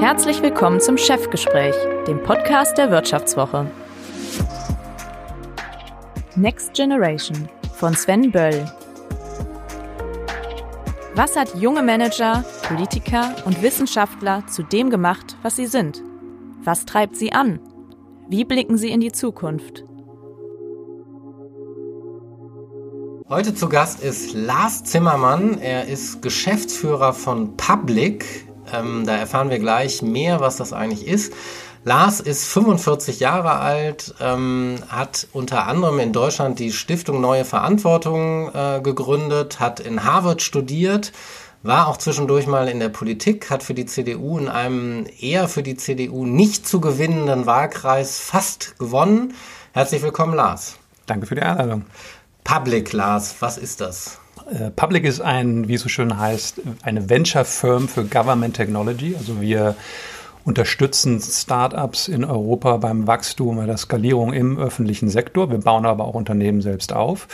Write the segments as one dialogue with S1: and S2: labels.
S1: Herzlich willkommen zum Chefgespräch, dem Podcast der Wirtschaftswoche. Next Generation von Sven Böll. Was hat junge Manager, Politiker und Wissenschaftler zu dem gemacht, was sie sind? Was treibt sie an? Wie blicken sie in die Zukunft?
S2: Heute zu Gast ist Lars Zimmermann. Er ist Geschäftsführer von Public. Ähm, da erfahren wir gleich mehr, was das eigentlich ist. Lars ist 45 Jahre alt, ähm, hat unter anderem in Deutschland die Stiftung Neue Verantwortung äh, gegründet, hat in Harvard studiert, war auch zwischendurch mal in der Politik, hat für die CDU in einem eher für die CDU nicht zu gewinnenden Wahlkreis fast gewonnen. Herzlich willkommen, Lars.
S3: Danke für die Einladung.
S2: Public, Lars, was ist das?
S3: Äh, Public ist ein, wie es so schön heißt, eine Venture Firm für Government Technology. Also wir unterstützen Startups in Europa beim Wachstum, bei der Skalierung im öffentlichen Sektor. Wir bauen aber auch Unternehmen selbst auf.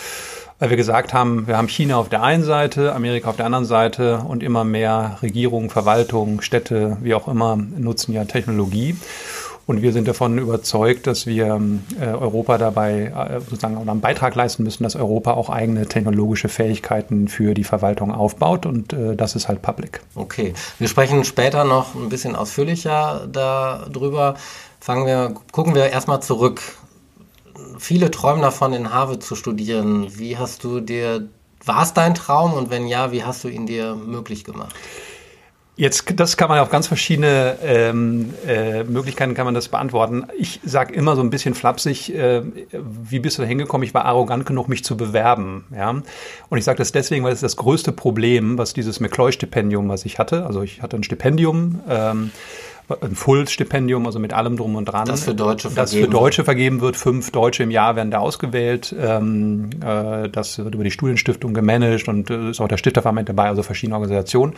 S3: Weil wir gesagt haben, wir haben China auf der einen Seite, Amerika auf der anderen Seite und immer mehr Regierungen, Verwaltungen, Städte, wie auch immer, nutzen ja Technologie. Und wir sind davon überzeugt, dass wir äh, Europa dabei äh, sozusagen einen Beitrag leisten müssen, dass Europa auch eigene technologische Fähigkeiten für die Verwaltung aufbaut. Und äh, das ist halt Public.
S2: Okay, wir sprechen später noch ein bisschen ausführlicher darüber. Fangen wir, gucken wir erstmal zurück. Viele träumen davon, in Harvard zu studieren. Wie hast du dir, war es dein Traum und wenn ja, wie hast du ihn dir möglich gemacht?
S3: Jetzt, das kann man auf ganz verschiedene ähm, äh, Möglichkeiten kann man das beantworten. Ich sage immer so ein bisschen flapsig, äh, wie bist du da hingekommen? Ich war arrogant genug, mich zu bewerben. Ja? Und ich sage das deswegen, weil es das größte Problem, was dieses McCloy-Stipendium, was ich hatte, also ich hatte ein Stipendium, ähm, ein Full-Stipendium, also mit allem drum und dran.
S2: Das für Deutsche
S3: vergeben Das für Deutsche vergeben wird. Fünf Deutsche im Jahr werden da ausgewählt. Ähm, äh, das wird über die Studienstiftung gemanagt und äh, ist auch der Stifterverband dabei, also verschiedene Organisationen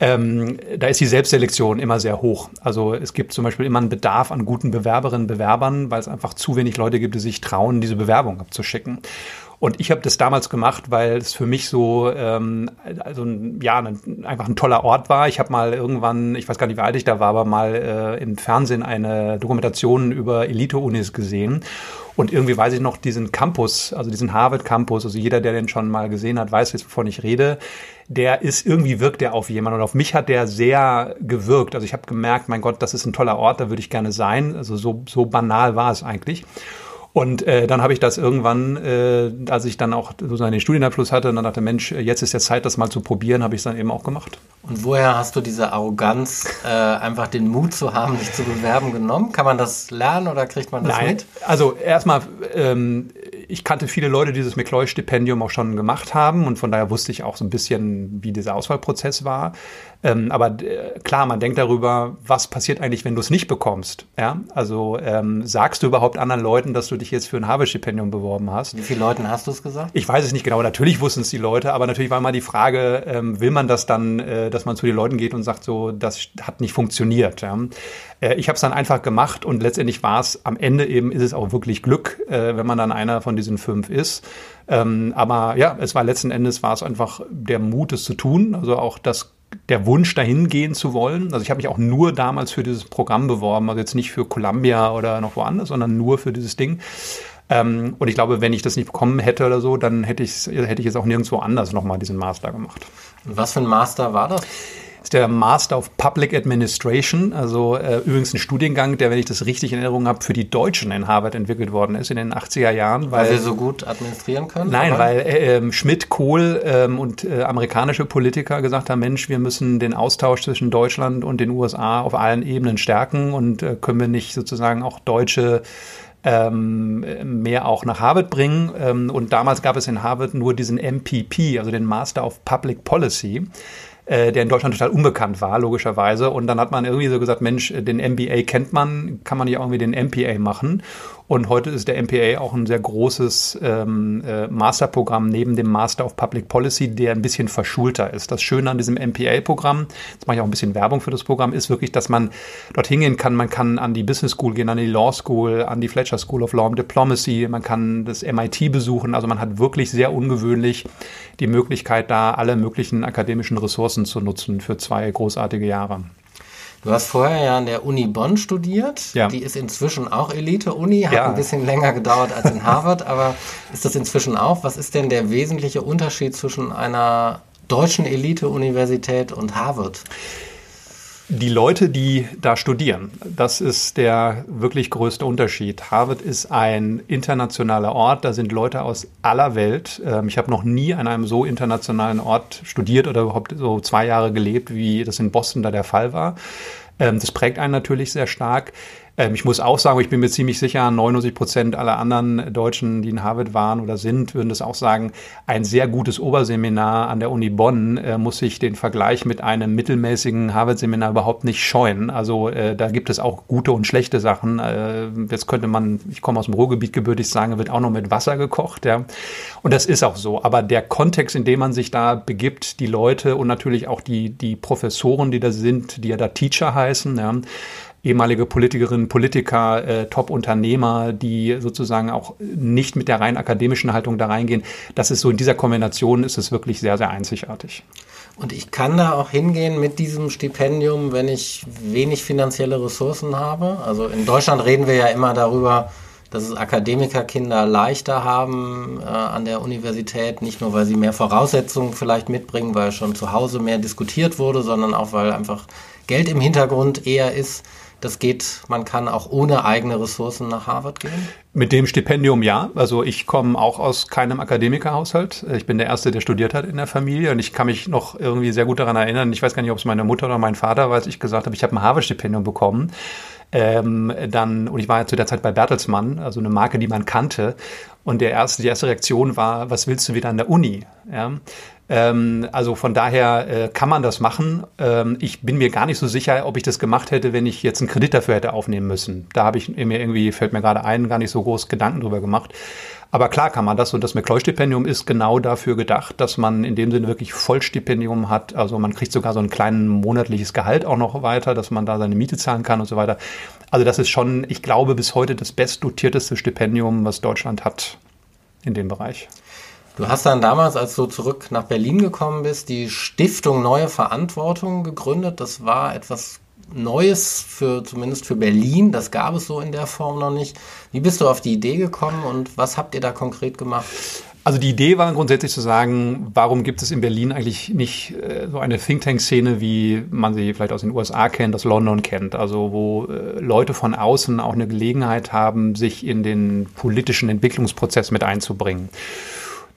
S3: ähm, da ist die Selbstselektion immer sehr hoch. Also es gibt zum Beispiel immer einen Bedarf an guten Bewerberinnen, Bewerbern, weil es einfach zu wenig Leute gibt, die sich trauen, diese Bewerbung abzuschicken. Und ich habe das damals gemacht, weil es für mich so ähm, also ja ein, einfach ein toller Ort war. Ich habe mal irgendwann, ich weiß gar nicht, wie alt ich da war, aber mal äh, im Fernsehen eine Dokumentation über Elite-Unis gesehen. Und irgendwie weiß ich noch diesen Campus, also diesen Harvard Campus, also jeder, der den schon mal gesehen hat, weiß jetzt, wovon ich rede. Der ist irgendwie wirkt der auf jemanden und auf mich hat der sehr gewirkt. Also ich habe gemerkt, mein Gott, das ist ein toller Ort, da würde ich gerne sein. Also so, so banal war es eigentlich. Und äh, dann habe ich das irgendwann, äh, als ich dann auch sozusagen den Studienabschluss hatte, und dann dachte, Mensch, jetzt ist der Zeit, das mal zu probieren, habe ich es dann eben auch gemacht.
S2: Und woher hast du diese Arroganz, äh, einfach den Mut zu haben, dich zu bewerben, genommen? Kann man das lernen oder kriegt man das
S3: Nein.
S2: mit?
S3: Also erstmal, ähm, ich kannte viele Leute, die dieses McCloy-Stipendium auch schon gemacht haben und von daher wusste ich auch so ein bisschen, wie dieser Auswahlprozess war. Ähm, aber äh, klar, man denkt darüber, was passiert eigentlich, wenn du es nicht bekommst. Ja? Also ähm, sagst du überhaupt anderen Leuten, dass du dich jetzt für ein Harvard-Stipendium beworben hast?
S2: Wie viele Leuten hast du es gesagt?
S3: Ich weiß es nicht genau. Natürlich wussten es die Leute, aber natürlich war immer die Frage, ähm, will man das dann, äh, dass man zu den Leuten geht und sagt, so, das hat nicht funktioniert. Ja? Äh, ich habe es dann einfach gemacht und letztendlich war es am Ende eben, ist es auch wirklich Glück, äh, wenn man dann einer von diesen fünf ist. Ähm, aber ja, es war letzten Endes war es einfach der Mut, es zu tun. Also auch das der Wunsch, dahin gehen zu wollen. Also ich habe mich auch nur damals für dieses Programm beworben, also jetzt nicht für Columbia oder noch woanders, sondern nur für dieses Ding. Ähm, und ich glaube, wenn ich das nicht bekommen hätte oder so, dann hätte ich, hätte ich jetzt auch nirgendwo anders nochmal diesen Master gemacht.
S2: Was für ein Master war das?
S3: Der Master of Public Administration, also äh, übrigens ein Studiengang, der, wenn ich das richtig in Erinnerung habe, für die Deutschen in Harvard entwickelt worden ist in den 80er Jahren.
S2: Weil, weil wir so gut administrieren können?
S3: Nein, oder? weil äh, Schmidt, Kohl ähm, und äh, amerikanische Politiker gesagt haben, Mensch, wir müssen den Austausch zwischen Deutschland und den USA auf allen Ebenen stärken und äh, können wir nicht sozusagen auch deutsche ähm, mehr auch nach Harvard bringen. Ähm, und damals gab es in Harvard nur diesen MPP, also den Master of Public Policy äh, der in Deutschland total unbekannt war, logischerweise. Und dann hat man irgendwie so gesagt, Mensch, den MBA kennt man, kann man ja irgendwie den MPA machen. Und heute ist der MPA auch ein sehr großes ähm, äh, Masterprogramm neben dem Master of Public Policy, der ein bisschen verschulter ist. Das Schöne an diesem MPA-Programm, jetzt mache ich auch ein bisschen Werbung für das Programm, ist wirklich, dass man dort hingehen kann. Man kann an die Business School gehen, an die Law School, an die Fletcher School of Law and Diplomacy. Man kann das MIT besuchen. Also man hat wirklich sehr ungewöhnlich die Möglichkeit, da alle möglichen akademischen Ressourcen zu nutzen für zwei großartige Jahre.
S2: Du hast vorher ja an der Uni Bonn studiert. Ja. Die ist inzwischen auch Elite-Uni, hat ja. ein bisschen länger gedauert als in Harvard, aber ist das inzwischen auch? Was ist denn der wesentliche Unterschied zwischen einer deutschen Elite-Universität und Harvard?
S3: Die Leute, die da studieren, das ist der wirklich größte Unterschied. Harvard ist ein internationaler Ort, da sind Leute aus aller Welt. Ähm, ich habe noch nie an einem so internationalen Ort studiert oder überhaupt so zwei Jahre gelebt, wie das in Boston da der Fall war. Ähm, das prägt einen natürlich sehr stark. Ähm, ich muss auch sagen, ich bin mir ziemlich sicher, 99 Prozent aller anderen Deutschen, die in Harvard waren oder sind, würden das auch sagen. Ein sehr gutes Oberseminar an der Uni Bonn äh, muss sich den Vergleich mit einem mittelmäßigen Harvard-Seminar überhaupt nicht scheuen. Also äh, da gibt es auch gute und schlechte Sachen. Äh, jetzt könnte man, ich komme aus dem Ruhrgebiet gebürtig sagen, wird auch noch mit Wasser gekocht. Ja. Und das ist auch so. Aber der Kontext, in dem man sich da begibt, die Leute und natürlich auch die, die Professoren, die da sind, die ja da Teacher heißen, ja, ehemalige Politikerinnen, Politiker, äh, Top-Unternehmer, die sozusagen auch nicht mit der rein akademischen Haltung da reingehen. Das ist so in dieser Kombination ist es wirklich sehr, sehr einzigartig.
S2: Und ich kann da auch hingehen mit diesem Stipendium, wenn ich wenig finanzielle Ressourcen habe. Also in Deutschland reden wir ja immer darüber, dass es Akademikerkinder leichter haben äh, an der Universität, nicht nur weil sie mehr Voraussetzungen vielleicht mitbringen, weil schon zu Hause mehr diskutiert wurde, sondern auch weil einfach Geld im Hintergrund eher ist. Das geht, man kann auch ohne eigene Ressourcen nach Harvard gehen?
S3: Mit dem Stipendium ja. Also ich komme auch aus keinem Akademikerhaushalt. Ich bin der Erste, der studiert hat in der Familie und ich kann mich noch irgendwie sehr gut daran erinnern. Ich weiß gar nicht, ob es meine Mutter oder mein Vater war, als ich gesagt habe, ich habe ein Harvard-Stipendium bekommen. Ähm, dann, und ich war ja zu der Zeit bei Bertelsmann, also eine Marke, die man kannte. Und der erste, die erste Reaktion war, was willst du wieder an der Uni? Ja? Ähm, also von daher äh, kann man das machen. Ähm, ich bin mir gar nicht so sicher, ob ich das gemacht hätte, wenn ich jetzt einen Kredit dafür hätte aufnehmen müssen. Da habe ich mir irgendwie, fällt mir gerade ein, gar nicht so groß Gedanken drüber gemacht. Aber klar kann man das und das McCloy-Stipendium ist genau dafür gedacht, dass man in dem Sinne wirklich Vollstipendium hat. Also man kriegt sogar so ein kleines monatliches Gehalt auch noch weiter, dass man da seine Miete zahlen kann und so weiter. Also das ist schon, ich glaube, bis heute das bestdotierteste Stipendium, was Deutschland hat in dem Bereich.
S2: Du hast dann damals, als du zurück nach Berlin gekommen bist, die Stiftung Neue Verantwortung gegründet. Das war etwas Neues für zumindest für Berlin. Das gab es so in der Form noch nicht. Wie bist du auf die Idee gekommen und was habt ihr da konkret gemacht?
S3: Also die Idee war grundsätzlich zu sagen, warum gibt es in Berlin eigentlich nicht äh, so eine Think Tank Szene, wie man sie vielleicht aus den USA kennt, aus London kennt, also wo äh, Leute von außen auch eine Gelegenheit haben, sich in den politischen Entwicklungsprozess mit einzubringen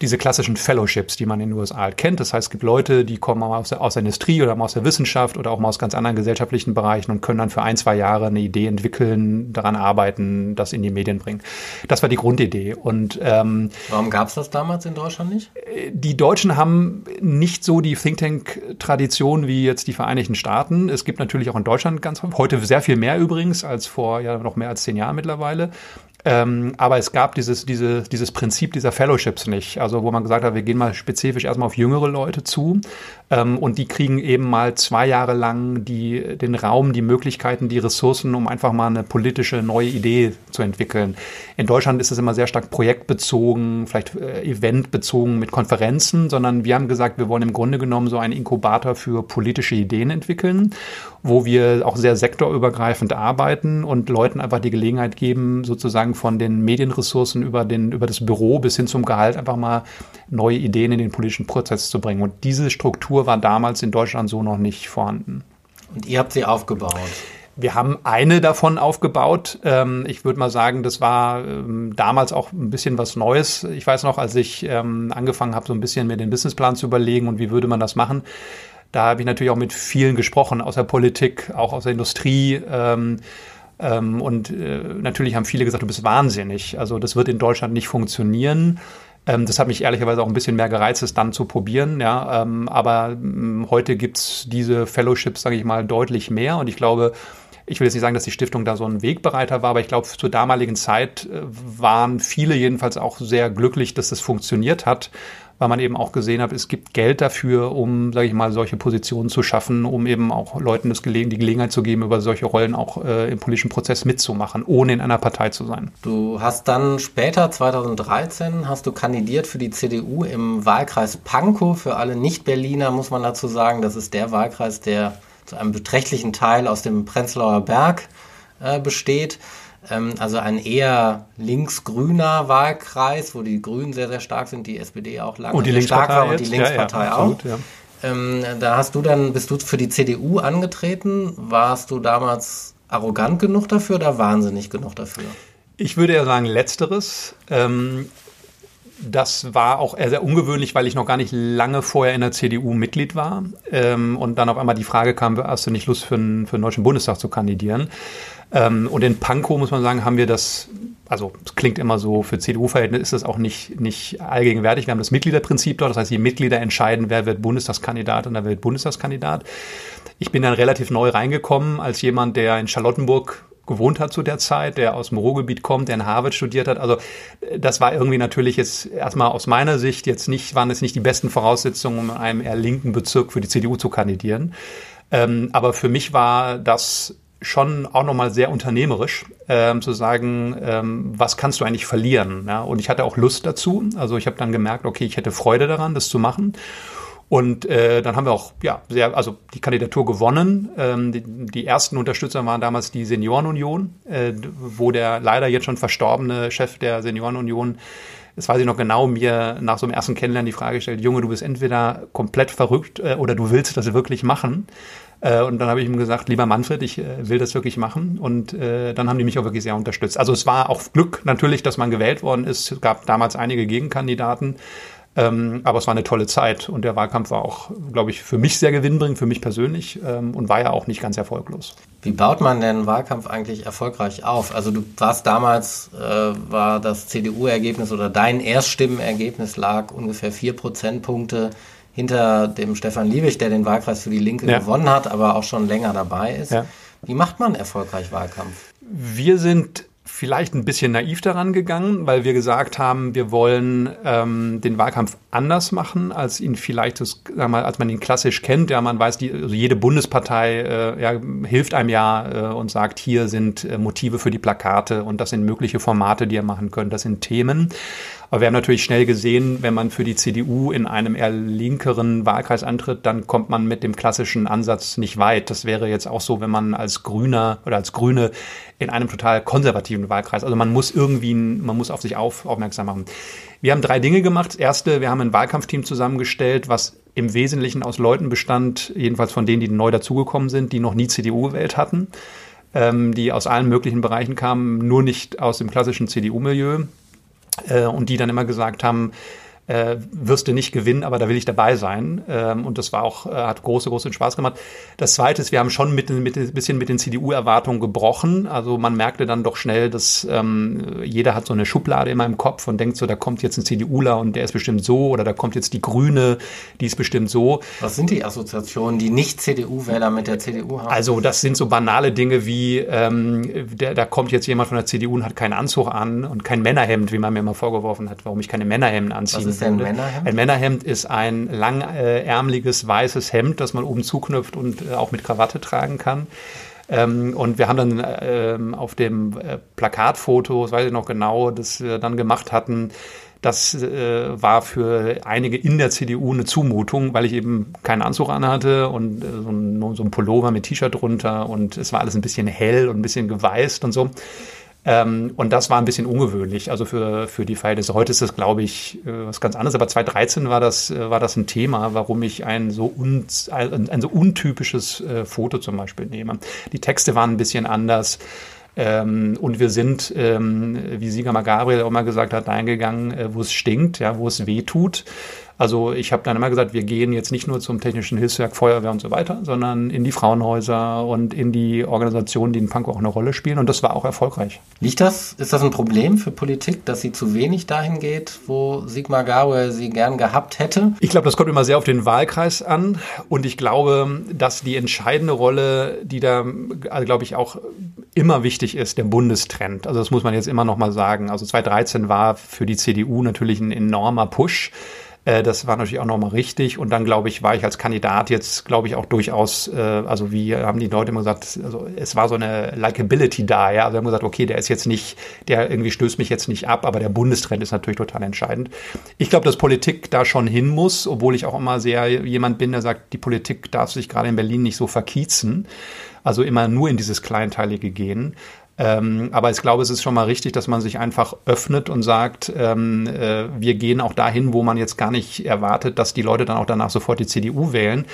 S3: diese klassischen Fellowships, die man in den USA halt kennt. Das heißt, es gibt Leute, die kommen aus der, aus der Industrie oder aus der Wissenschaft oder auch mal aus ganz anderen gesellschaftlichen Bereichen und können dann für ein, zwei Jahre eine Idee entwickeln, daran arbeiten, das in die Medien bringen. Das war die Grundidee. Und
S2: ähm, warum gab es das damals in Deutschland nicht?
S3: Die Deutschen haben nicht so die Think Tank-Tradition wie jetzt die Vereinigten Staaten. Es gibt natürlich auch in Deutschland ganz heute sehr viel mehr übrigens als vor ja noch mehr als zehn Jahren mittlerweile. Ähm, aber es gab dieses, diese, dieses Prinzip dieser Fellowships nicht. Also wo man gesagt hat, wir gehen mal spezifisch erstmal auf jüngere Leute zu ähm, und die kriegen eben mal zwei Jahre lang die, den Raum, die Möglichkeiten, die Ressourcen, um einfach mal eine politische neue Idee zu entwickeln. In Deutschland ist es immer sehr stark projektbezogen, vielleicht äh, eventbezogen mit Konferenzen, sondern wir haben gesagt, wir wollen im Grunde genommen so einen Inkubator für politische Ideen entwickeln, wo wir auch sehr sektorübergreifend arbeiten und Leuten einfach die Gelegenheit geben, sozusagen von den Medienressourcen über, den, über das Büro bis hin zum Gehalt einfach mal neue Ideen in den politischen Prozess zu bringen. Und diese Struktur war damals in Deutschland so noch nicht vorhanden.
S2: Und ihr habt sie aufgebaut?
S3: Wir haben eine davon aufgebaut. Ähm, ich würde mal sagen, das war ähm, damals auch ein bisschen was Neues. Ich weiß noch, als ich ähm, angefangen habe, so ein bisschen mir den Businessplan zu überlegen und wie würde man das machen. Da habe ich natürlich auch mit vielen gesprochen, aus der Politik, auch aus der Industrie. Ähm, und äh, natürlich haben viele gesagt, du bist wahnsinnig. Also das wird in Deutschland nicht funktionieren. Ähm, das hat mich ehrlicherweise auch ein bisschen mehr gereizt, es dann zu probieren. Ja, ähm, aber ähm, heute gibt's diese Fellowships, sage ich mal, deutlich mehr. Und ich glaube, ich will jetzt nicht sagen, dass die Stiftung da so ein Wegbereiter war, aber ich glaube, zur damaligen Zeit äh, waren viele jedenfalls auch sehr glücklich, dass das funktioniert hat weil man eben auch gesehen hat, es gibt Geld dafür, um, sage ich mal, solche Positionen zu schaffen, um eben auch Leuten das Gelegen, die Gelegenheit zu geben, über solche Rollen auch äh, im politischen Prozess mitzumachen, ohne in einer Partei zu sein.
S2: Du hast dann später, 2013, hast du kandidiert für die CDU im Wahlkreis Pankow. Für alle Nicht-Berliner muss man dazu sagen, das ist der Wahlkreis, der zu einem beträchtlichen Teil aus dem Prenzlauer Berg äh, besteht. Ähm, also ein eher linksgrüner Wahlkreis, wo die Grünen sehr, sehr stark sind, die SPD auch lange
S3: und die
S2: sehr stark war und die Linkspartei
S3: ja, ja,
S2: auch.
S3: absolut, ja.
S2: Ähm, da hast du dann, bist du für die CDU angetreten? Warst du damals arrogant genug dafür oder wahnsinnig genug dafür?
S3: Ich würde ja sagen, letzteres. Ähm, das war auch eher sehr ungewöhnlich, weil ich noch gar nicht lange vorher in der CDU Mitglied war. Ähm, und dann auf einmal die Frage kam, hast du nicht Lust für, einen, für den Deutschen Bundestag zu kandidieren? Ähm, und in Pankow, muss man sagen, haben wir das, also es klingt immer so, für CDU-Verhältnisse ist das auch nicht, nicht allgegenwärtig. Wir haben das Mitgliederprinzip dort, das heißt, die Mitglieder entscheiden, wer wird Bundestagskandidat und wer wird Bundestagskandidat. Ich bin dann relativ neu reingekommen als jemand, der in Charlottenburg gewohnt hat zu der Zeit, der aus dem Ruhrgebiet kommt, der in Harvard studiert hat. Also das war irgendwie natürlich jetzt erstmal aus meiner Sicht jetzt nicht, waren es nicht die besten Voraussetzungen, um in einem eher linken Bezirk für die CDU zu kandidieren. Ähm, aber für mich war das schon auch nochmal sehr unternehmerisch, ähm, zu sagen, ähm, was kannst du eigentlich verlieren? Ja? Und ich hatte auch Lust dazu. Also ich habe dann gemerkt, okay, ich hätte Freude daran, das zu machen. Und äh, dann haben wir auch ja sehr, also die Kandidatur gewonnen. Ähm, die, die ersten Unterstützer waren damals die Seniorenunion, äh, wo der leider jetzt schon verstorbene Chef der Seniorenunion das weiß ich noch genau, mir nach so einem ersten Kennenlernen die Frage stellt, Junge, du bist entweder komplett verrückt äh, oder du willst das wirklich machen. Äh, und dann habe ich ihm gesagt, lieber Manfred, ich äh, will das wirklich machen. Und äh, dann haben die mich auch wirklich sehr unterstützt. Also es war auch Glück natürlich, dass man gewählt worden ist. Es gab damals einige Gegenkandidaten. Ähm, aber es war eine tolle Zeit und der Wahlkampf war auch, glaube ich, für mich sehr gewinnbringend, für mich persönlich ähm, und war ja auch nicht ganz erfolglos.
S2: Wie baut man denn Wahlkampf eigentlich erfolgreich auf? Also du warst damals, äh, war das CDU-Ergebnis oder dein Erststimmenergebnis lag ungefähr vier Prozentpunkte hinter dem Stefan Liebig, der den Wahlkreis für die Linke ja. gewonnen hat, aber auch schon länger dabei ist. Ja. Wie macht man erfolgreich Wahlkampf?
S3: Wir sind vielleicht ein bisschen naiv daran gegangen, weil wir gesagt haben, wir wollen ähm, den Wahlkampf anders machen, als ihn vielleicht, das, sag mal, als man ihn klassisch kennt. Ja, man weiß, die, also jede Bundespartei äh, ja, hilft einem ja äh, und sagt, hier sind äh, Motive für die Plakate und das sind mögliche Formate, die ihr machen könnt, das sind Themen. Aber wir haben natürlich schnell gesehen, wenn man für die CDU in einem eher linkeren Wahlkreis antritt, dann kommt man mit dem klassischen Ansatz nicht weit. Das wäre jetzt auch so, wenn man als Grüner oder als Grüne in einem total konservativen Wahlkreis, also man muss irgendwie, man muss auf sich auf, aufmerksam machen. Wir haben drei Dinge gemacht. Das erste, wir haben ein Wahlkampfteam zusammengestellt, was im Wesentlichen aus Leuten bestand, jedenfalls von denen, die neu dazugekommen sind, die noch nie CDU gewählt hatten, ähm, die aus allen möglichen Bereichen kamen, nur nicht aus dem klassischen CDU-Milieu und die dann immer gesagt haben, äh, wirst du nicht gewinnen, aber da will ich dabei sein. Ähm, und das war auch, äh, hat große, großen Spaß gemacht. Das zweite ist, wir haben schon mit, mit ein bisschen mit den CDU-Erwartungen gebrochen. Also man merkte dann doch schnell, dass ähm, jeder hat so eine Schublade in meinem Kopf und denkt so, da kommt jetzt ein CDUler und der ist bestimmt so oder da kommt jetzt die Grüne, die ist bestimmt so.
S2: Was sind die Assoziationen, die nicht CDU-Wähler mit der CDU haben?
S3: Also das sind so banale Dinge wie, ähm, der, da kommt jetzt jemand von der CDU und hat keinen Anzug an und kein Männerhemd, wie man mir immer vorgeworfen hat, warum ich keine Männerhemden anziehe
S2: ist ein Männerhemd?
S3: Ein Männerhemd ist ein langärmliches weißes Hemd, das man oben zuknüpft und äh, auch mit Krawatte tragen kann. Ähm, und wir haben dann ähm, auf dem äh, Plakatfoto, das weiß ich noch genau, das wir dann gemacht hatten, das äh, war für einige in der CDU eine Zumutung, weil ich eben keinen Anzug anhatte und äh, so, ein, so ein Pullover mit T-Shirt drunter und es war alles ein bisschen hell und ein bisschen geweißt und so. Ähm, und das war ein bisschen ungewöhnlich, also für, für die Verhältnisse. Heute ist das, glaube ich, äh, was ganz anderes. Aber 2013 war das, äh, war das ein Thema, warum ich ein so, un, ein, ein so untypisches äh, Foto zum Beispiel nehme. Die Texte waren ein bisschen anders. Ähm, und wir sind, ähm, wie Sieger Gabriel auch mal gesagt hat, eingegangen, äh, wo es stinkt, ja, wo es weh tut. Also ich habe dann immer gesagt, wir gehen jetzt nicht nur zum Technischen Hilfswerk, Feuerwehr und so weiter, sondern in die Frauenhäuser und in die Organisationen, die in Pankow auch eine Rolle spielen. Und das war auch erfolgreich.
S2: Liegt das, ist das ein Problem für Politik, dass sie zu wenig dahin geht, wo Sigmar Gaue sie gern gehabt hätte?
S3: Ich glaube, das kommt immer sehr auf den Wahlkreis an. Und ich glaube, dass die entscheidende Rolle, die da, also glaube ich, auch immer wichtig ist, der Bundestrend. Also das muss man jetzt immer noch mal sagen. Also 2013 war für die CDU natürlich ein enormer Push Äh, das war natürlich auch nochmal richtig. Und dann, glaube ich, war ich als Kandidat jetzt, glaube ich, auch durchaus, äh, also wie haben die Leute immer gesagt, also es war so eine Likability da, ja. Also wir haben gesagt, okay, der ist jetzt nicht, der irgendwie stößt mich jetzt nicht ab, aber der Bundestrend ist natürlich total entscheidend. Ich glaube, dass Politik da schon hin muss, obwohl ich auch immer sehr jemand bin, der sagt, die Politik darf sich gerade in Berlin nicht so verkiezen. Also immer nur in dieses Kleinteilige gehen. Ähm, aber ich glaube, es ist schon mal richtig, dass man sich einfach öffnet und sagt, ähm, äh, wir gehen auch dahin, wo man jetzt gar nicht erwartet, dass die Leute dann auch danach sofort die CDU wählen.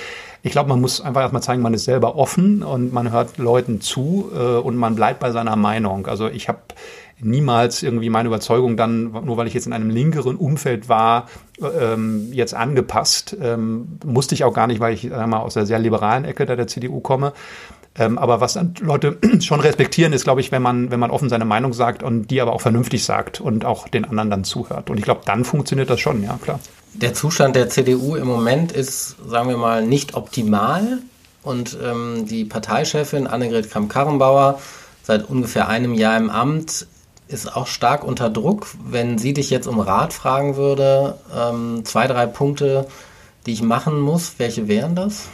S3: Ich glaube, man muss einfach erstmal zeigen, man ist selber offen und man hört Leuten zu äh, und man bleibt bei seiner Meinung. Also ich habe niemals irgendwie meine Überzeugung dann, nur weil ich jetzt in einem linkeren Umfeld war, ähm, jetzt angepasst. Ähm, musste ich auch gar nicht, weil ich äh, mal aus der sehr liberalen Ecke der CDU komme. Ähm, aber was Leute schon respektieren, ist, glaube ich, wenn man, wenn man offen seine Meinung sagt und die aber auch vernünftig sagt und auch den anderen dann zuhört. Und ich glaube, dann funktioniert das schon, ja, klar.
S2: Der Zustand der CDU im Moment ist, sagen wir mal, nicht optimal. Und ähm, die Parteichefin Annegret Kramp-Karrenbauer, seit ungefähr einem Jahr im Amt, ist auch stark unter Druck. Wenn sie dich jetzt um Rat fragen würde, ähm, zwei, drei Punkte, die ich machen muss, welche wären das?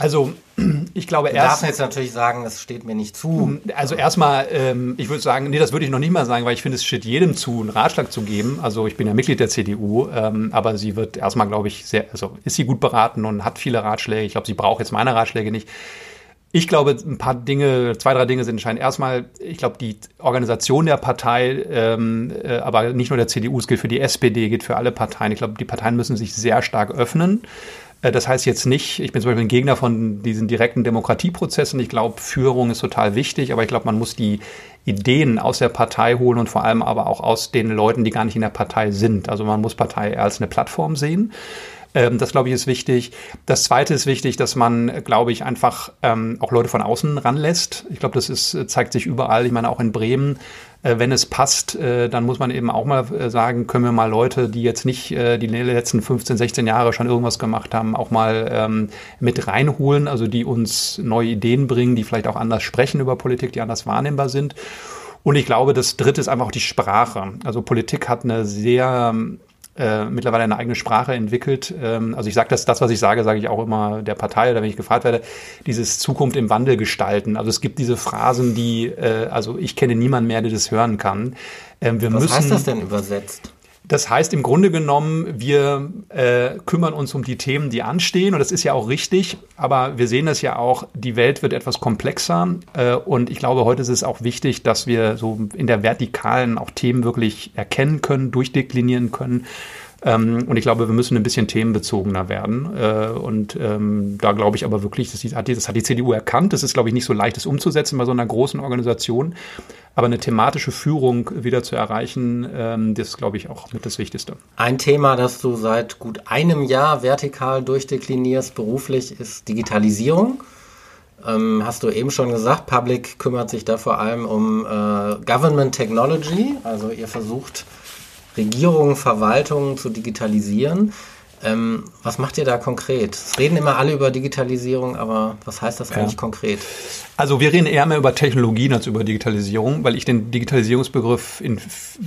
S3: Also ich glaube
S2: du
S3: erst.
S2: darfst jetzt natürlich sagen, das steht mir nicht zu.
S3: Also erstmal, ähm, ich würde sagen, nee, das würde ich noch nicht mal sagen, weil ich finde, es steht jedem zu, einen Ratschlag zu geben. Also ich bin ja Mitglied der CDU, ähm, aber sie wird erstmal, glaube ich, sehr, also ist sie gut beraten und hat viele Ratschläge. Ich glaube, sie braucht jetzt meine Ratschläge nicht. Ich glaube, ein paar Dinge, zwei, drei Dinge sind entscheidend. Erstmal, ich glaube, die Organisation der Partei, ähm, äh, aber nicht nur der CDU, es gilt für die SPD, gilt für alle Parteien. Ich glaube, die Parteien müssen sich sehr stark öffnen. Äh, das heißt jetzt nicht, ich bin zum Beispiel ein Gegner von diesen direkten Demokratieprozessen. Ich glaube, Führung ist total wichtig, aber ich glaube, man muss die Ideen aus der Partei holen und vor allem aber auch aus den Leuten, die gar nicht in der Partei sind. Also man muss Partei als eine Plattform sehen. Ähm, das, glaube ich, ist wichtig. Das Zweite ist wichtig, dass man, glaube ich, einfach ähm, auch Leute von außen ranlässt. Ich glaube, das ist, zeigt sich überall. Ich meine, auch in Bremen äh, wenn es passt, äh, dann muss man eben auch mal äh, sagen, können wir mal Leute, die jetzt nicht die letzten 15, 16 Jahre schon irgendwas gemacht haben, auch mal ähm, mit reinholen, also die uns neue Ideen bringen, die vielleicht auch anders sprechen über Politik, die anders wahrnehmbar sind. Und ich glaube, das Dritte ist einfach auch die Sprache. Also Politik hat eine sehr äh, mittlerweile eine eigene Sprache entwickelt. Ähm, also ich sage das, das, was ich sage, sage ich auch immer der Partei oder wenn ich gefragt werde, dieses Zukunft im Wandel gestalten. Also es gibt diese Phrasen, die, äh, also ich kenne niemanden mehr, der das hören kann.
S2: Ähm, wir was müssen, heißt das denn übersetzt?
S3: Das heißt im Grunde genommen, wir äh, kümmern uns um die Themen, die anstehen und das ist ja auch richtig, aber wir sehen das ja auch, die Welt wird etwas komplexer äh, und ich glaube, heute ist es auch wichtig, dass wir so in der Vertikalen auch Themen wirklich erkennen können, durchdeklinieren können ähm, und ich glaube, wir müssen ein bisschen themenbezogener werden. Äh, und ähm, da glaube ich aber wirklich, das hat, die, das hat die CDU erkannt. Das ist, glaube ich, nicht so leicht, das umzusetzen bei so einer großen Organisation. Aber eine thematische Führung wieder zu erreichen, ähm, das ist, glaube ich, auch mit das Wichtigste.
S2: Ein Thema, das du seit gut einem Jahr vertikal durchdeklinierst beruflich, ist Digitalisierung. Ähm, hast du eben schon gesagt, Public kümmert sich da vor allem um äh, Government Technology. Also ihr versucht Regierungen, Verwaltungen zu digitalisieren. Ähm, was macht ihr da konkret? Es reden immer alle über Digitalisierung, aber was heißt das eigentlich ja. konkret?
S3: Also wir reden eher mehr über Technologien als über Digitalisierung, weil ich den Digitalisierungsbegriff, in,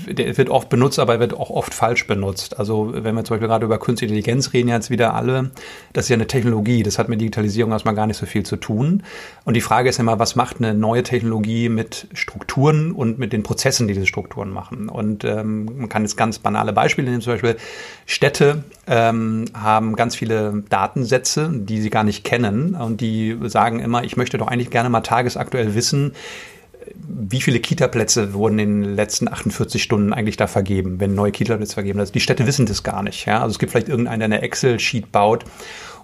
S3: der wird oft benutzt, aber er wird auch oft falsch benutzt. Also wenn wir zum Beispiel gerade über Künstliche Intelligenz reden, jetzt wieder alle, das ist ja eine Technologie, das hat mit Digitalisierung erstmal gar nicht so viel zu tun. Und die Frage ist immer, was macht eine neue Technologie mit Strukturen und mit den Prozessen, die diese Strukturen machen? Und ähm, man kann jetzt ganz banale Beispiele nehmen, zum Beispiel Städte ähm, haben ganz viele Datensätze, die sie gar nicht kennen und die sagen immer, ich möchte doch eigentlich gerne mal tagesaktuell wissen, wie viele Kita-Plätze wurden in den letzten 48 Stunden eigentlich da vergeben, wenn neue Kita-Plätze vergeben. Also die Städte wissen das gar nicht. Ja? Also es gibt vielleicht irgendeinen, der eine Excel-Sheet baut.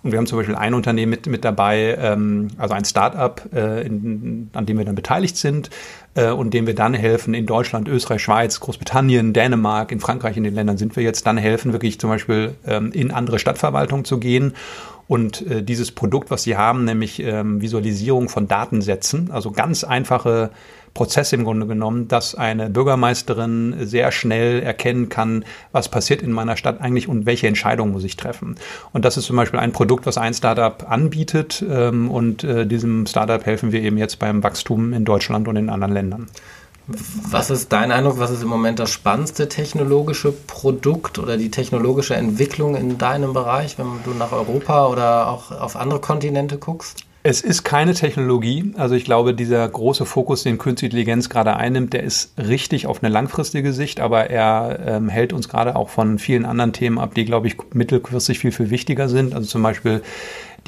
S3: Und wir haben zum Beispiel ein Unternehmen mit, mit dabei, ähm, also ein Start-up, äh, an dem wir dann beteiligt sind äh, und dem wir dann helfen in Deutschland, Österreich, Schweiz, Großbritannien, Dänemark, in Frankreich, in den Ländern sind wir jetzt dann helfen, wirklich zum Beispiel ähm, in andere Stadtverwaltungen zu gehen und äh, dieses Produkt, was sie haben, nämlich ähm, Visualisierung von Datensätzen, also ganz einfache Prozesse im Grunde genommen, dass eine Bürgermeisterin sehr schnell erkennen kann, was passiert in meiner Stadt eigentlich und welche Entscheidungen muss ich treffen. Und das ist zum Beispiel ein Produkt, was ein Startup anbietet ähm, und äh, diesem Startup helfen wir eben jetzt beim Wachstum in Deutschland und in anderen Ländern.
S2: Was ist dein Eindruck, was ist im Moment das spannendste technologische Produkt oder die technologische Entwicklung in deinem Bereich, wenn du nach Europa oder auch auf andere Kontinente guckst?
S3: Es ist keine Technologie. Also ich glaube, dieser große Fokus, den Künstliche Intelligenz gerade einnimmt, der ist richtig auf eine langfristige Sicht, aber er ähm, hält uns gerade auch von vielen anderen Themen ab, die, glaube ich, mittelfristig viel, viel wichtiger sind. Also zum Beispiel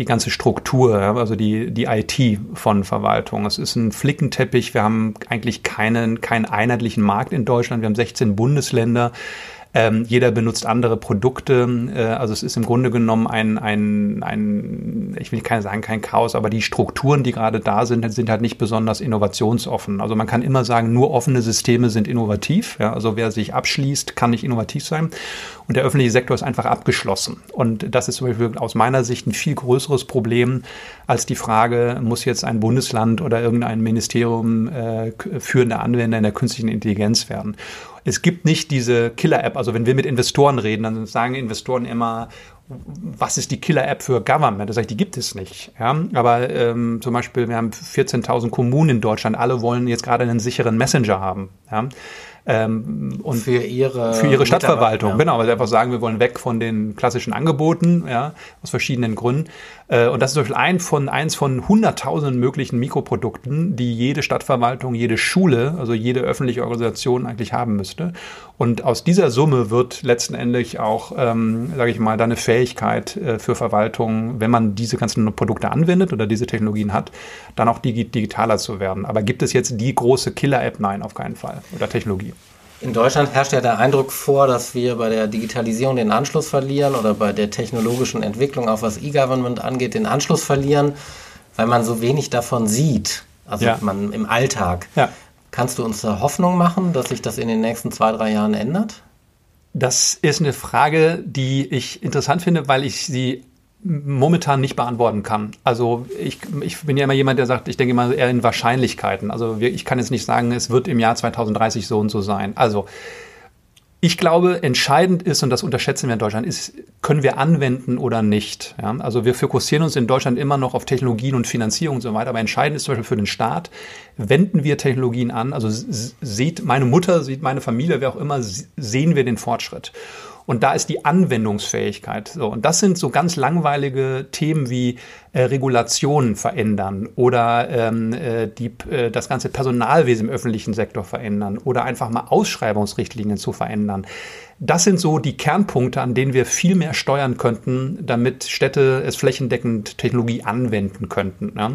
S3: die ganze Struktur, also die, die IT von Verwaltung. Es ist ein Flickenteppich. Wir haben eigentlich keinen, keinen einheitlichen Markt in Deutschland. Wir haben 16 Bundesländer. Ähm, jeder benutzt andere Produkte. Äh, also es ist im Grunde genommen ein, ein, ein, ich will keine sagen, kein Chaos, aber die Strukturen, die gerade da sind, sind halt nicht besonders innovationsoffen. Also man kann immer sagen, nur offene Systeme sind innovativ. Ja? Also wer sich abschließt, kann nicht innovativ sein. Und der öffentliche Sektor ist einfach abgeschlossen. Und das ist zum Beispiel aus meiner Sicht ein viel größeres Problem als die Frage, muss jetzt ein Bundesland oder irgendein Ministerium äh, führende Anwender in der künstlichen Intelligenz werden es gibt nicht diese Killer-App. Also wenn wir mit Investoren reden, dann sagen Investoren immer, was ist die Killer-App für Government? Das heißt, die gibt es nicht. Ja? Aber ähm, zum Beispiel, wir haben 14.000 Kommunen in Deutschland, alle wollen jetzt gerade einen sicheren Messenger haben. Ja?
S2: Ähm, und für ihre,
S3: für ihre Stadtverwaltung, ja. genau, weil sie einfach sagen, wir wollen weg von den klassischen Angeboten, ja, aus verschiedenen Gründen. Äh, und das ist zum Beispiel ein von, eins von hunderttausenden möglichen Mikroprodukten, die jede Stadtverwaltung, jede Schule, also jede öffentliche Organisation eigentlich haben müsste. Und aus dieser Summe wird letzten Endes auch, ähm, sage ich mal, da eine Fähigkeit äh, für Verwaltung, wenn man diese ganzen Produkte anwendet oder diese Technologien hat, dann auch digitaler zu werden. Aber gibt es jetzt die große Killer-App? Nein, auf keinen Fall. Oder Technologie.
S2: In Deutschland herrscht ja der Eindruck vor, dass wir bei der Digitalisierung den Anschluss verlieren oder bei der technologischen Entwicklung, auch was E-Government angeht, den Anschluss verlieren, weil man so wenig davon sieht. Also ja. man im Alltag. Ja. Kannst du uns da Hoffnung machen, dass sich das in den nächsten zwei, drei Jahren ändert?
S3: Das ist eine Frage, die ich interessant finde, weil ich sie momentan nicht beantworten kann. Also ich, ich bin ja immer jemand, der sagt, ich denke immer eher in Wahrscheinlichkeiten. Also ich kann jetzt nicht sagen, es wird im Jahr 2030 so und so sein. Also ich glaube, entscheidend ist, und das unterschätzen wir in Deutschland, ist, können wir anwenden oder nicht. Ja? Also wir fokussieren uns in Deutschland immer noch auf Technologien und Finanzierung und so weiter, aber entscheidend ist zum Beispiel für den Staat, wenden wir Technologien an, also sieht meine Mutter, sieht meine Familie, wer auch immer, sehen wir den Fortschritt. Und da ist die Anwendungsfähigkeit. So, und das sind so ganz langweilige Themen wie äh, Regulationen verändern oder ähm, äh, die, äh, das ganze Personalwesen im öffentlichen Sektor verändern oder einfach mal Ausschreibungsrichtlinien zu verändern. Das sind so die Kernpunkte, an denen wir viel mehr steuern könnten, damit Städte es flächendeckend Technologie anwenden könnten. Ja?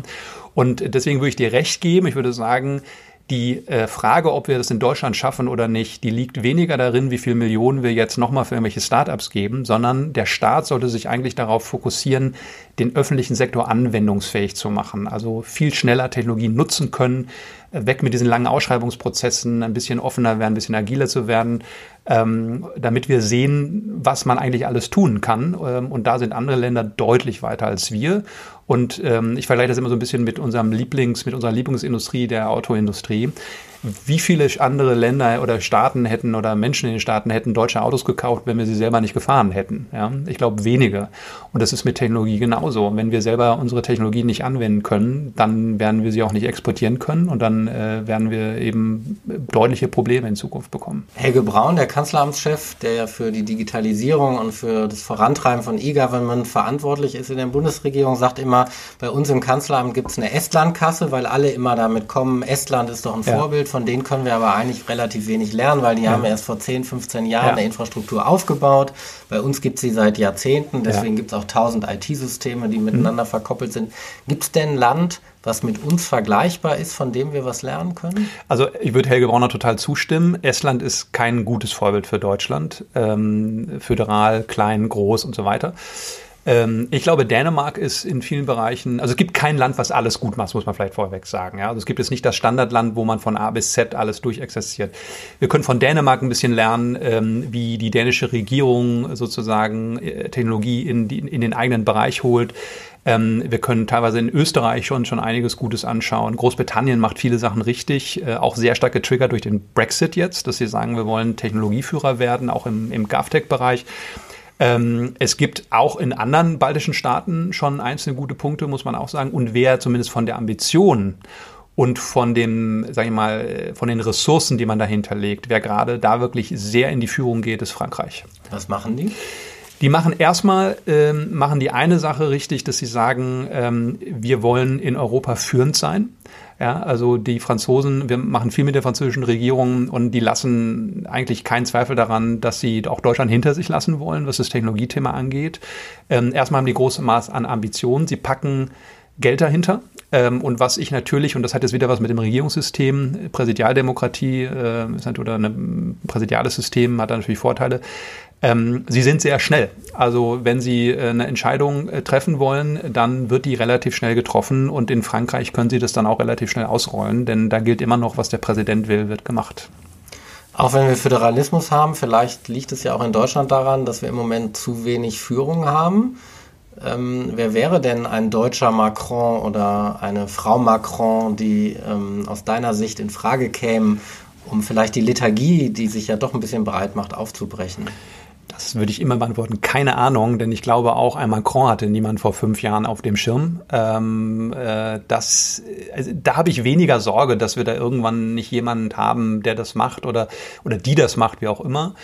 S3: Und deswegen würde ich dir recht geben. Ich würde sagen, die äh, Frage, ob wir das in Deutschland schaffen oder nicht, die liegt weniger darin, wie viele Millionen wir jetzt nochmal für irgendwelche Startups geben, sondern der Staat sollte sich eigentlich darauf fokussieren, den öffentlichen Sektor anwendungsfähig zu machen. Also viel schneller Technologien nutzen können, weg mit diesen langen Ausschreibungsprozessen, ein bisschen offener werden, ein bisschen agiler zu werden, ähm, damit wir sehen, was man eigentlich alles tun kann. Ähm, und da sind andere Länder deutlich weiter als wir. Und ähm, ich vergleiche das immer so ein bisschen mit unserem Lieblings, mit unserer Lieblingsindustrie, der Autoindustrie wie viele andere Länder oder Staaten hätten oder Menschen in den Staaten hätten deutsche Autos gekauft, wenn wir sie selber nicht gefahren hätten? Ja? Ich glaube wenige. Und das ist mit Technologie genauso. Wenn wir selber unsere Technologie nicht anwenden können, dann werden wir sie auch nicht exportieren können und dann äh, werden wir eben deutliche Probleme in Zukunft bekommen.
S2: Helge Braun, der Kanzleramtschef, der ja für die Digitalisierung und für das Vorantreiben von E-Government verantwortlich ist in der Bundesregierung, sagt immer, bei uns im Kanzleramt gibt es eine Estland-Kasse, weil alle immer damit kommen, Estland ist doch ein ja. Vorbild, von denen können wir aber eigentlich relativ wenig lernen, weil die ja. haben erst vor 10, 15 Jahren ja. eine Infrastruktur aufgebaut. Bei uns gibt es sie seit Jahrzehnten, deswegen ja. gibt es auch tausend IT-Systeme, die miteinander mhm. verkoppelt sind. Gibt es denn ein Land, was mit uns vergleichbar ist, von dem wir was lernen können?
S3: Also ich würde Helge Brauner total zustimmen. Estland ist kein gutes Vorbild für Deutschland. Ähm, föderal, klein, groß und so weiter. Ähm, ich glaube, Dänemark ist in vielen Bereichen, also es gibt kein Land, was alles gut macht, muss man vielleicht vorweg sagen. Ja? Also es gibt jetzt nicht das Standardland, wo man von A bis Z alles durchexerziert. Wir können von Dänemark ein bisschen lernen, ähm, wie die dänische Regierung sozusagen äh, Technologie in, die, in den eigenen Bereich holt. Ähm, wir können teilweise in Österreich schon, schon einiges Gutes anschauen. Großbritannien macht viele Sachen richtig, äh, auch sehr stark getriggert durch den Brexit jetzt, dass sie sagen, wir wollen Technologieführer werden, auch im, im GovTech-Bereich. Ähm, es gibt auch in anderen baltischen Staaten schon einzelne gute Punkte, muss man auch sagen. Und wer zumindest von der Ambition und von dem, sag ich mal, von den Ressourcen, die man dahinter legt. Wer gerade da wirklich sehr in die Führung geht, ist Frankreich.
S2: Was machen die?
S3: Die machen erstmal, ähm, machen die eine Sache richtig, dass sie sagen, ähm, wir wollen in Europa führend sein. Ja, also die Franzosen, wir machen viel mit der französischen Regierung und die lassen eigentlich keinen Zweifel daran, dass sie auch Deutschland hinter sich lassen wollen, was das Technologiethema angeht. Ähm, erstmal haben die große Maß an Ambitionen. Sie packen Geld dahinter. Ähm, und was ich natürlich, und das hat jetzt wieder was mit dem Regierungssystem, Präsidialdemokratie äh, ist oder ein präsidiales System hat da natürlich Vorteile. Ähm, sie sind sehr schnell. Also wenn Sie äh, eine Entscheidung äh, treffen wollen, dann wird die relativ schnell getroffen und in Frankreich können Sie das dann auch relativ schnell ausrollen, denn da gilt immer noch, was der Präsident will, wird gemacht.
S2: Auch wenn wir Föderalismus haben, vielleicht liegt es ja auch in Deutschland daran, dass wir im Moment zu wenig Führung haben. Ähm, wer wäre denn ein deutscher Macron oder eine Frau Macron, die ähm, aus deiner Sicht in Frage kämen, um vielleicht die Lethargie, die sich ja doch ein bisschen breit macht, aufzubrechen?
S3: Das würde ich immer beantworten. Keine Ahnung, denn ich glaube auch, ein Macron hatte niemand vor fünf Jahren auf dem Schirm. Ähm, äh, das, also, da habe ich weniger Sorge, dass wir da irgendwann nicht jemanden haben, der das macht oder, oder die das macht, wie auch immer.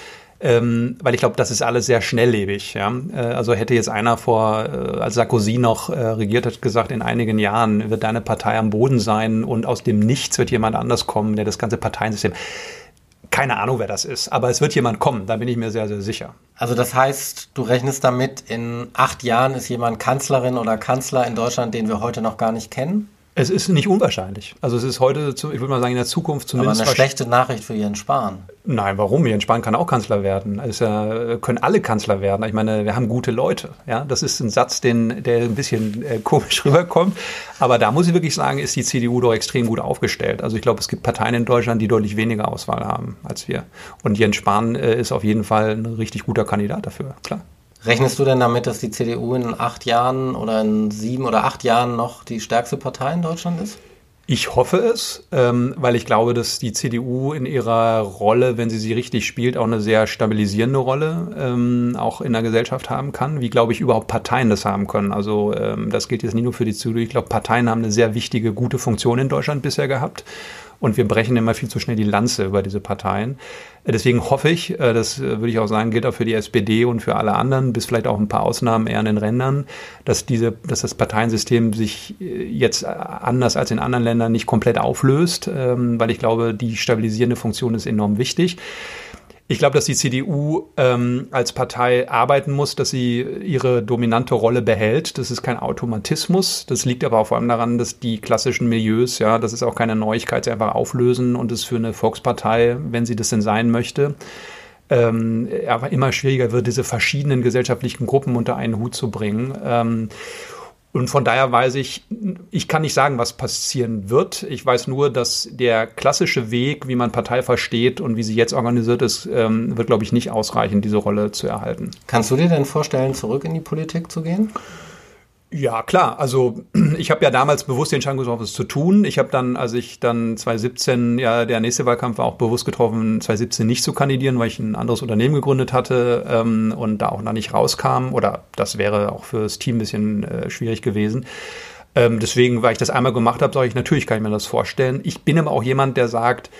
S3: Ähm, weil ich glaube, das ist alles sehr schnelllebig. Ja? Äh, also hätte jetzt einer vor, äh, als Sarkozy noch äh, regiert hat, gesagt, in einigen Jahren wird deine Partei am Boden sein und aus dem Nichts wird jemand anders kommen, der das ganze Parteiensystem keine Ahnung, wer das ist, aber es wird jemand kommen, da bin ich mir sehr, sehr sicher.
S2: Also das heißt, du rechnest damit, in acht Jahren ist jemand Kanzlerin oder Kanzler in Deutschland, den wir heute noch gar nicht kennen?
S3: Es ist nicht unwahrscheinlich. Also es ist heute, ich würde mal sagen, in der Zukunft zumindest.
S2: Aber eine schlechte Nachricht für Jens Spahn.
S3: Nein, warum? Jens Spahn kann auch Kanzler werden. Es ja, können alle Kanzler werden. Ich meine, wir haben gute Leute. Ja, das ist ein Satz, den, der ein bisschen äh, komisch rüberkommt. Aber da muss ich wirklich sagen, ist die CDU doch extrem gut aufgestellt. Also ich glaube, es gibt Parteien in Deutschland, die deutlich weniger Auswahl haben als wir. Und Jens Spahn äh, ist auf jeden Fall ein richtig guter Kandidat dafür. Klar.
S2: Rechnest du denn damit, dass die CDU in acht Jahren oder in sieben oder acht Jahren noch die stärkste Partei in Deutschland ist?
S3: Ich hoffe es, ähm, weil ich glaube, dass die CDU in ihrer Rolle, wenn sie sie richtig spielt, auch eine sehr stabilisierende Rolle ähm, auch in der Gesellschaft haben kann, wie glaube ich überhaupt Parteien das haben können. Also ähm, das gilt jetzt nicht nur für die CDU. Ich glaube, Parteien haben eine sehr wichtige, gute Funktion in Deutschland bisher gehabt und wir brechen immer viel zu schnell die Lanze über diese Parteien. Deswegen hoffe ich, äh, das äh, würde ich auch sagen, gilt auch für die SPD und für alle anderen, bis vielleicht auch ein paar Ausnahmen eher in den Rändern, dass diese, dass das Parteiensystem sich äh, jetzt anders als in anderen Ländern nicht komplett auflöst, ähm, weil ich glaube, die stabilisierende Funktion ist enorm wichtig. Ich glaube, dass die CDU ähm, als Partei arbeiten muss, dass sie ihre dominante Rolle behält. Das ist kein Automatismus. Das liegt aber auch vor allem daran, dass die klassischen Milieus, ja, das ist auch keine Neuigkeit, sie einfach auflösen und es für eine Volkspartei, wenn sie das denn sein möchte, ähm, aber immer schwieriger wird, diese verschiedenen gesellschaftlichen Gruppen unter einen Hut zu bringen. Ähm, und von daher weiß ich, ich kann nicht sagen, was passieren wird. Ich weiß nur, dass der klassische Weg, wie man Partei versteht und wie sie jetzt organisiert ist, ähm, wird, glaube ich, nicht ausreichen, diese Rolle zu erhalten.
S2: Kannst du dir denn vorstellen, zurück in die Politik zu gehen?
S3: Ja, klar. Also ich habe ja damals bewusst den Entscheidung getroffen, es zu tun. Ich habe dann, als ich dann 2017, ja, der nächste Wahlkampf war auch bewusst getroffen, 2017 nicht zu kandidieren, weil ich ein anderes Unternehmen gegründet hatte ähm, und da auch noch nicht rauskam. Oder das wäre auch für das Team ein bisschen äh, schwierig gewesen. Ähm, deswegen, weil ich das einmal gemacht habe, sage ich, natürlich kann ich mir das vorstellen. Ich bin aber auch jemand, der sagt,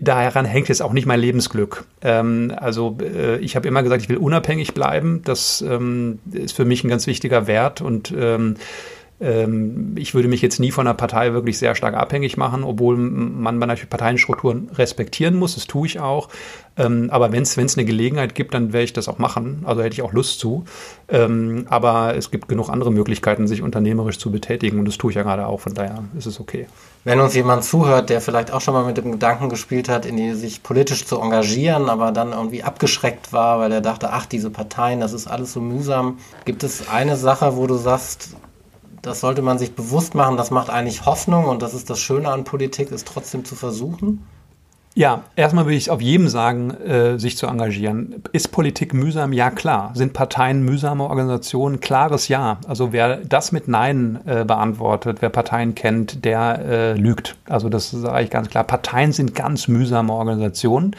S3: daran hängt jetzt auch nicht mein Lebensglück. Ähm, also äh, ich habe immer gesagt, ich will unabhängig bleiben. Das ähm, ist für mich ein ganz wichtiger Wert und ähm, ich würde mich jetzt nie von einer Partei wirklich sehr stark abhängig machen, obwohl man natürlich Parteienstrukturen respektieren muss. Das tue ich auch. Ähm, aber wenn es eine Gelegenheit gibt, dann werde ich das auch machen. Also hätte ich auch Lust zu. Ähm, aber es gibt genug andere Möglichkeiten, sich unternehmerisch zu betätigen. Und das tue ich ja gerade auch. Von daher ist es okay.
S2: Wenn uns jemand zuhört, der vielleicht auch schon mal mit dem Gedanken gespielt hat, in die, sich politisch zu engagieren, aber dann irgendwie abgeschreckt war, weil er dachte, ach, diese Parteien, das ist alles so mühsam. Gibt es eine Sache, wo du sagst, das sollte man sich bewusst machen. Das macht eigentlich Hoffnung und das ist das Schöne an Politik, es trotzdem zu versuchen.
S3: Ja, erstmal will ich auf jedem sagen, äh, sich zu engagieren. Ist Politik mühsam? Ja, klar. Sind Parteien mühsame Organisationen? Klares Ja. Also wer das mit Nein äh, beantwortet, wer Parteien kennt, der äh, lügt. Also das sage ich ganz klar. Parteien sind ganz mühsame Organisationen.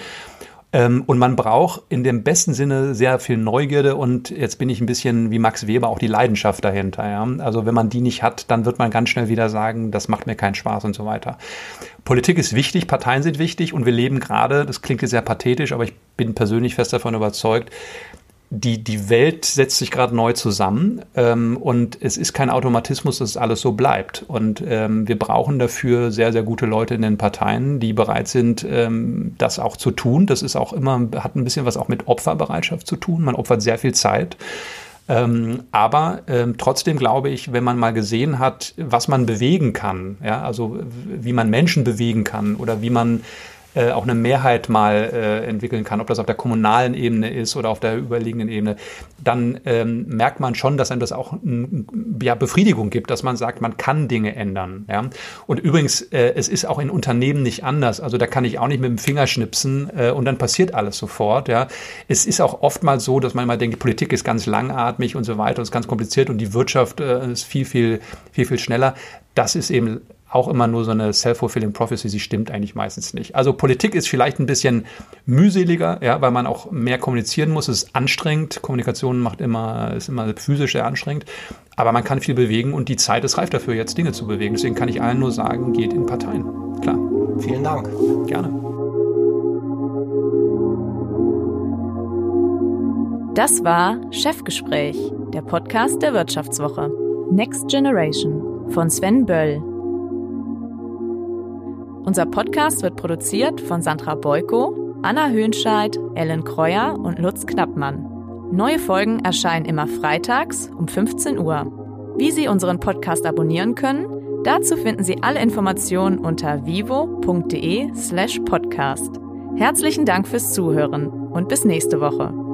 S3: Ähm, und man braucht in dem besten Sinne sehr viel Neugierde und jetzt bin ich ein bisschen wie Max Weber auch die Leidenschaft dahinter. Ja? Also wenn man die nicht hat, dann wird man ganz schnell wieder sagen, das macht mir keinen Spaß und so weiter. Politik ist wichtig, Parteien sind wichtig und wir leben gerade, das klingt jetzt sehr pathetisch, aber ich bin persönlich fest davon überzeugt, die, die Welt setzt sich gerade neu zusammen ähm, und es ist kein Automatismus, dass alles so bleibt. Und ähm, wir brauchen dafür sehr, sehr gute Leute in den Parteien, die bereit sind, ähm, das auch zu tun. Das ist auch immer, hat ein bisschen was auch mit Opferbereitschaft zu tun. Man opfert sehr viel Zeit. Ähm, aber ähm, trotzdem glaube ich, wenn man mal gesehen hat, was man bewegen kann, ja, also wie man Menschen bewegen kann oder wie man äh, auch eine Mehrheit mal äh, entwickeln kann, ob das auf der kommunalen Ebene ist oder auf der überliegenden Ebene, dann ähm, merkt man schon, dass einem das auch ein, ja, Befriedigung gibt, dass man sagt, man kann Dinge ändern. Ja? Und übrigens, äh, es ist auch in Unternehmen nicht anders. Also da kann ich auch nicht mit dem Finger schnipsen äh, und dann passiert alles sofort. Ja? Es ist auch oftmals so, dass man immer denkt, die Politik ist ganz langatmig und so weiter und ist ganz kompliziert und die Wirtschaft äh, ist viel, viel, viel, viel schneller. Das ist eben auch immer nur so eine self-fulfilling prophecy, sie stimmt eigentlich meistens nicht. Also Politik ist vielleicht ein bisschen mühseliger, ja, weil man auch mehr kommunizieren muss, es ist anstrengend, Kommunikation macht immer, ist immer physisch sehr anstrengend, aber man kann viel bewegen und die Zeit ist reif dafür, jetzt Dinge zu bewegen. Deswegen kann ich allen nur sagen, geht in Parteien. Klar.
S2: Vielen Dank.
S3: Gerne.
S1: Das war Chefgespräch, der Podcast der Wirtschaftswoche. Next Generation von Sven Böll. Unser Podcast wird produziert von Sandra Beuko, Anna Höhnscheid, Ellen Kreuer und Lutz Knappmann. Neue Folgen erscheinen immer freitags um 15 Uhr. Wie Sie unseren Podcast abonnieren können, dazu finden Sie alle Informationen unter vivo.de slash podcast. Herzlichen Dank fürs Zuhören und bis nächste Woche.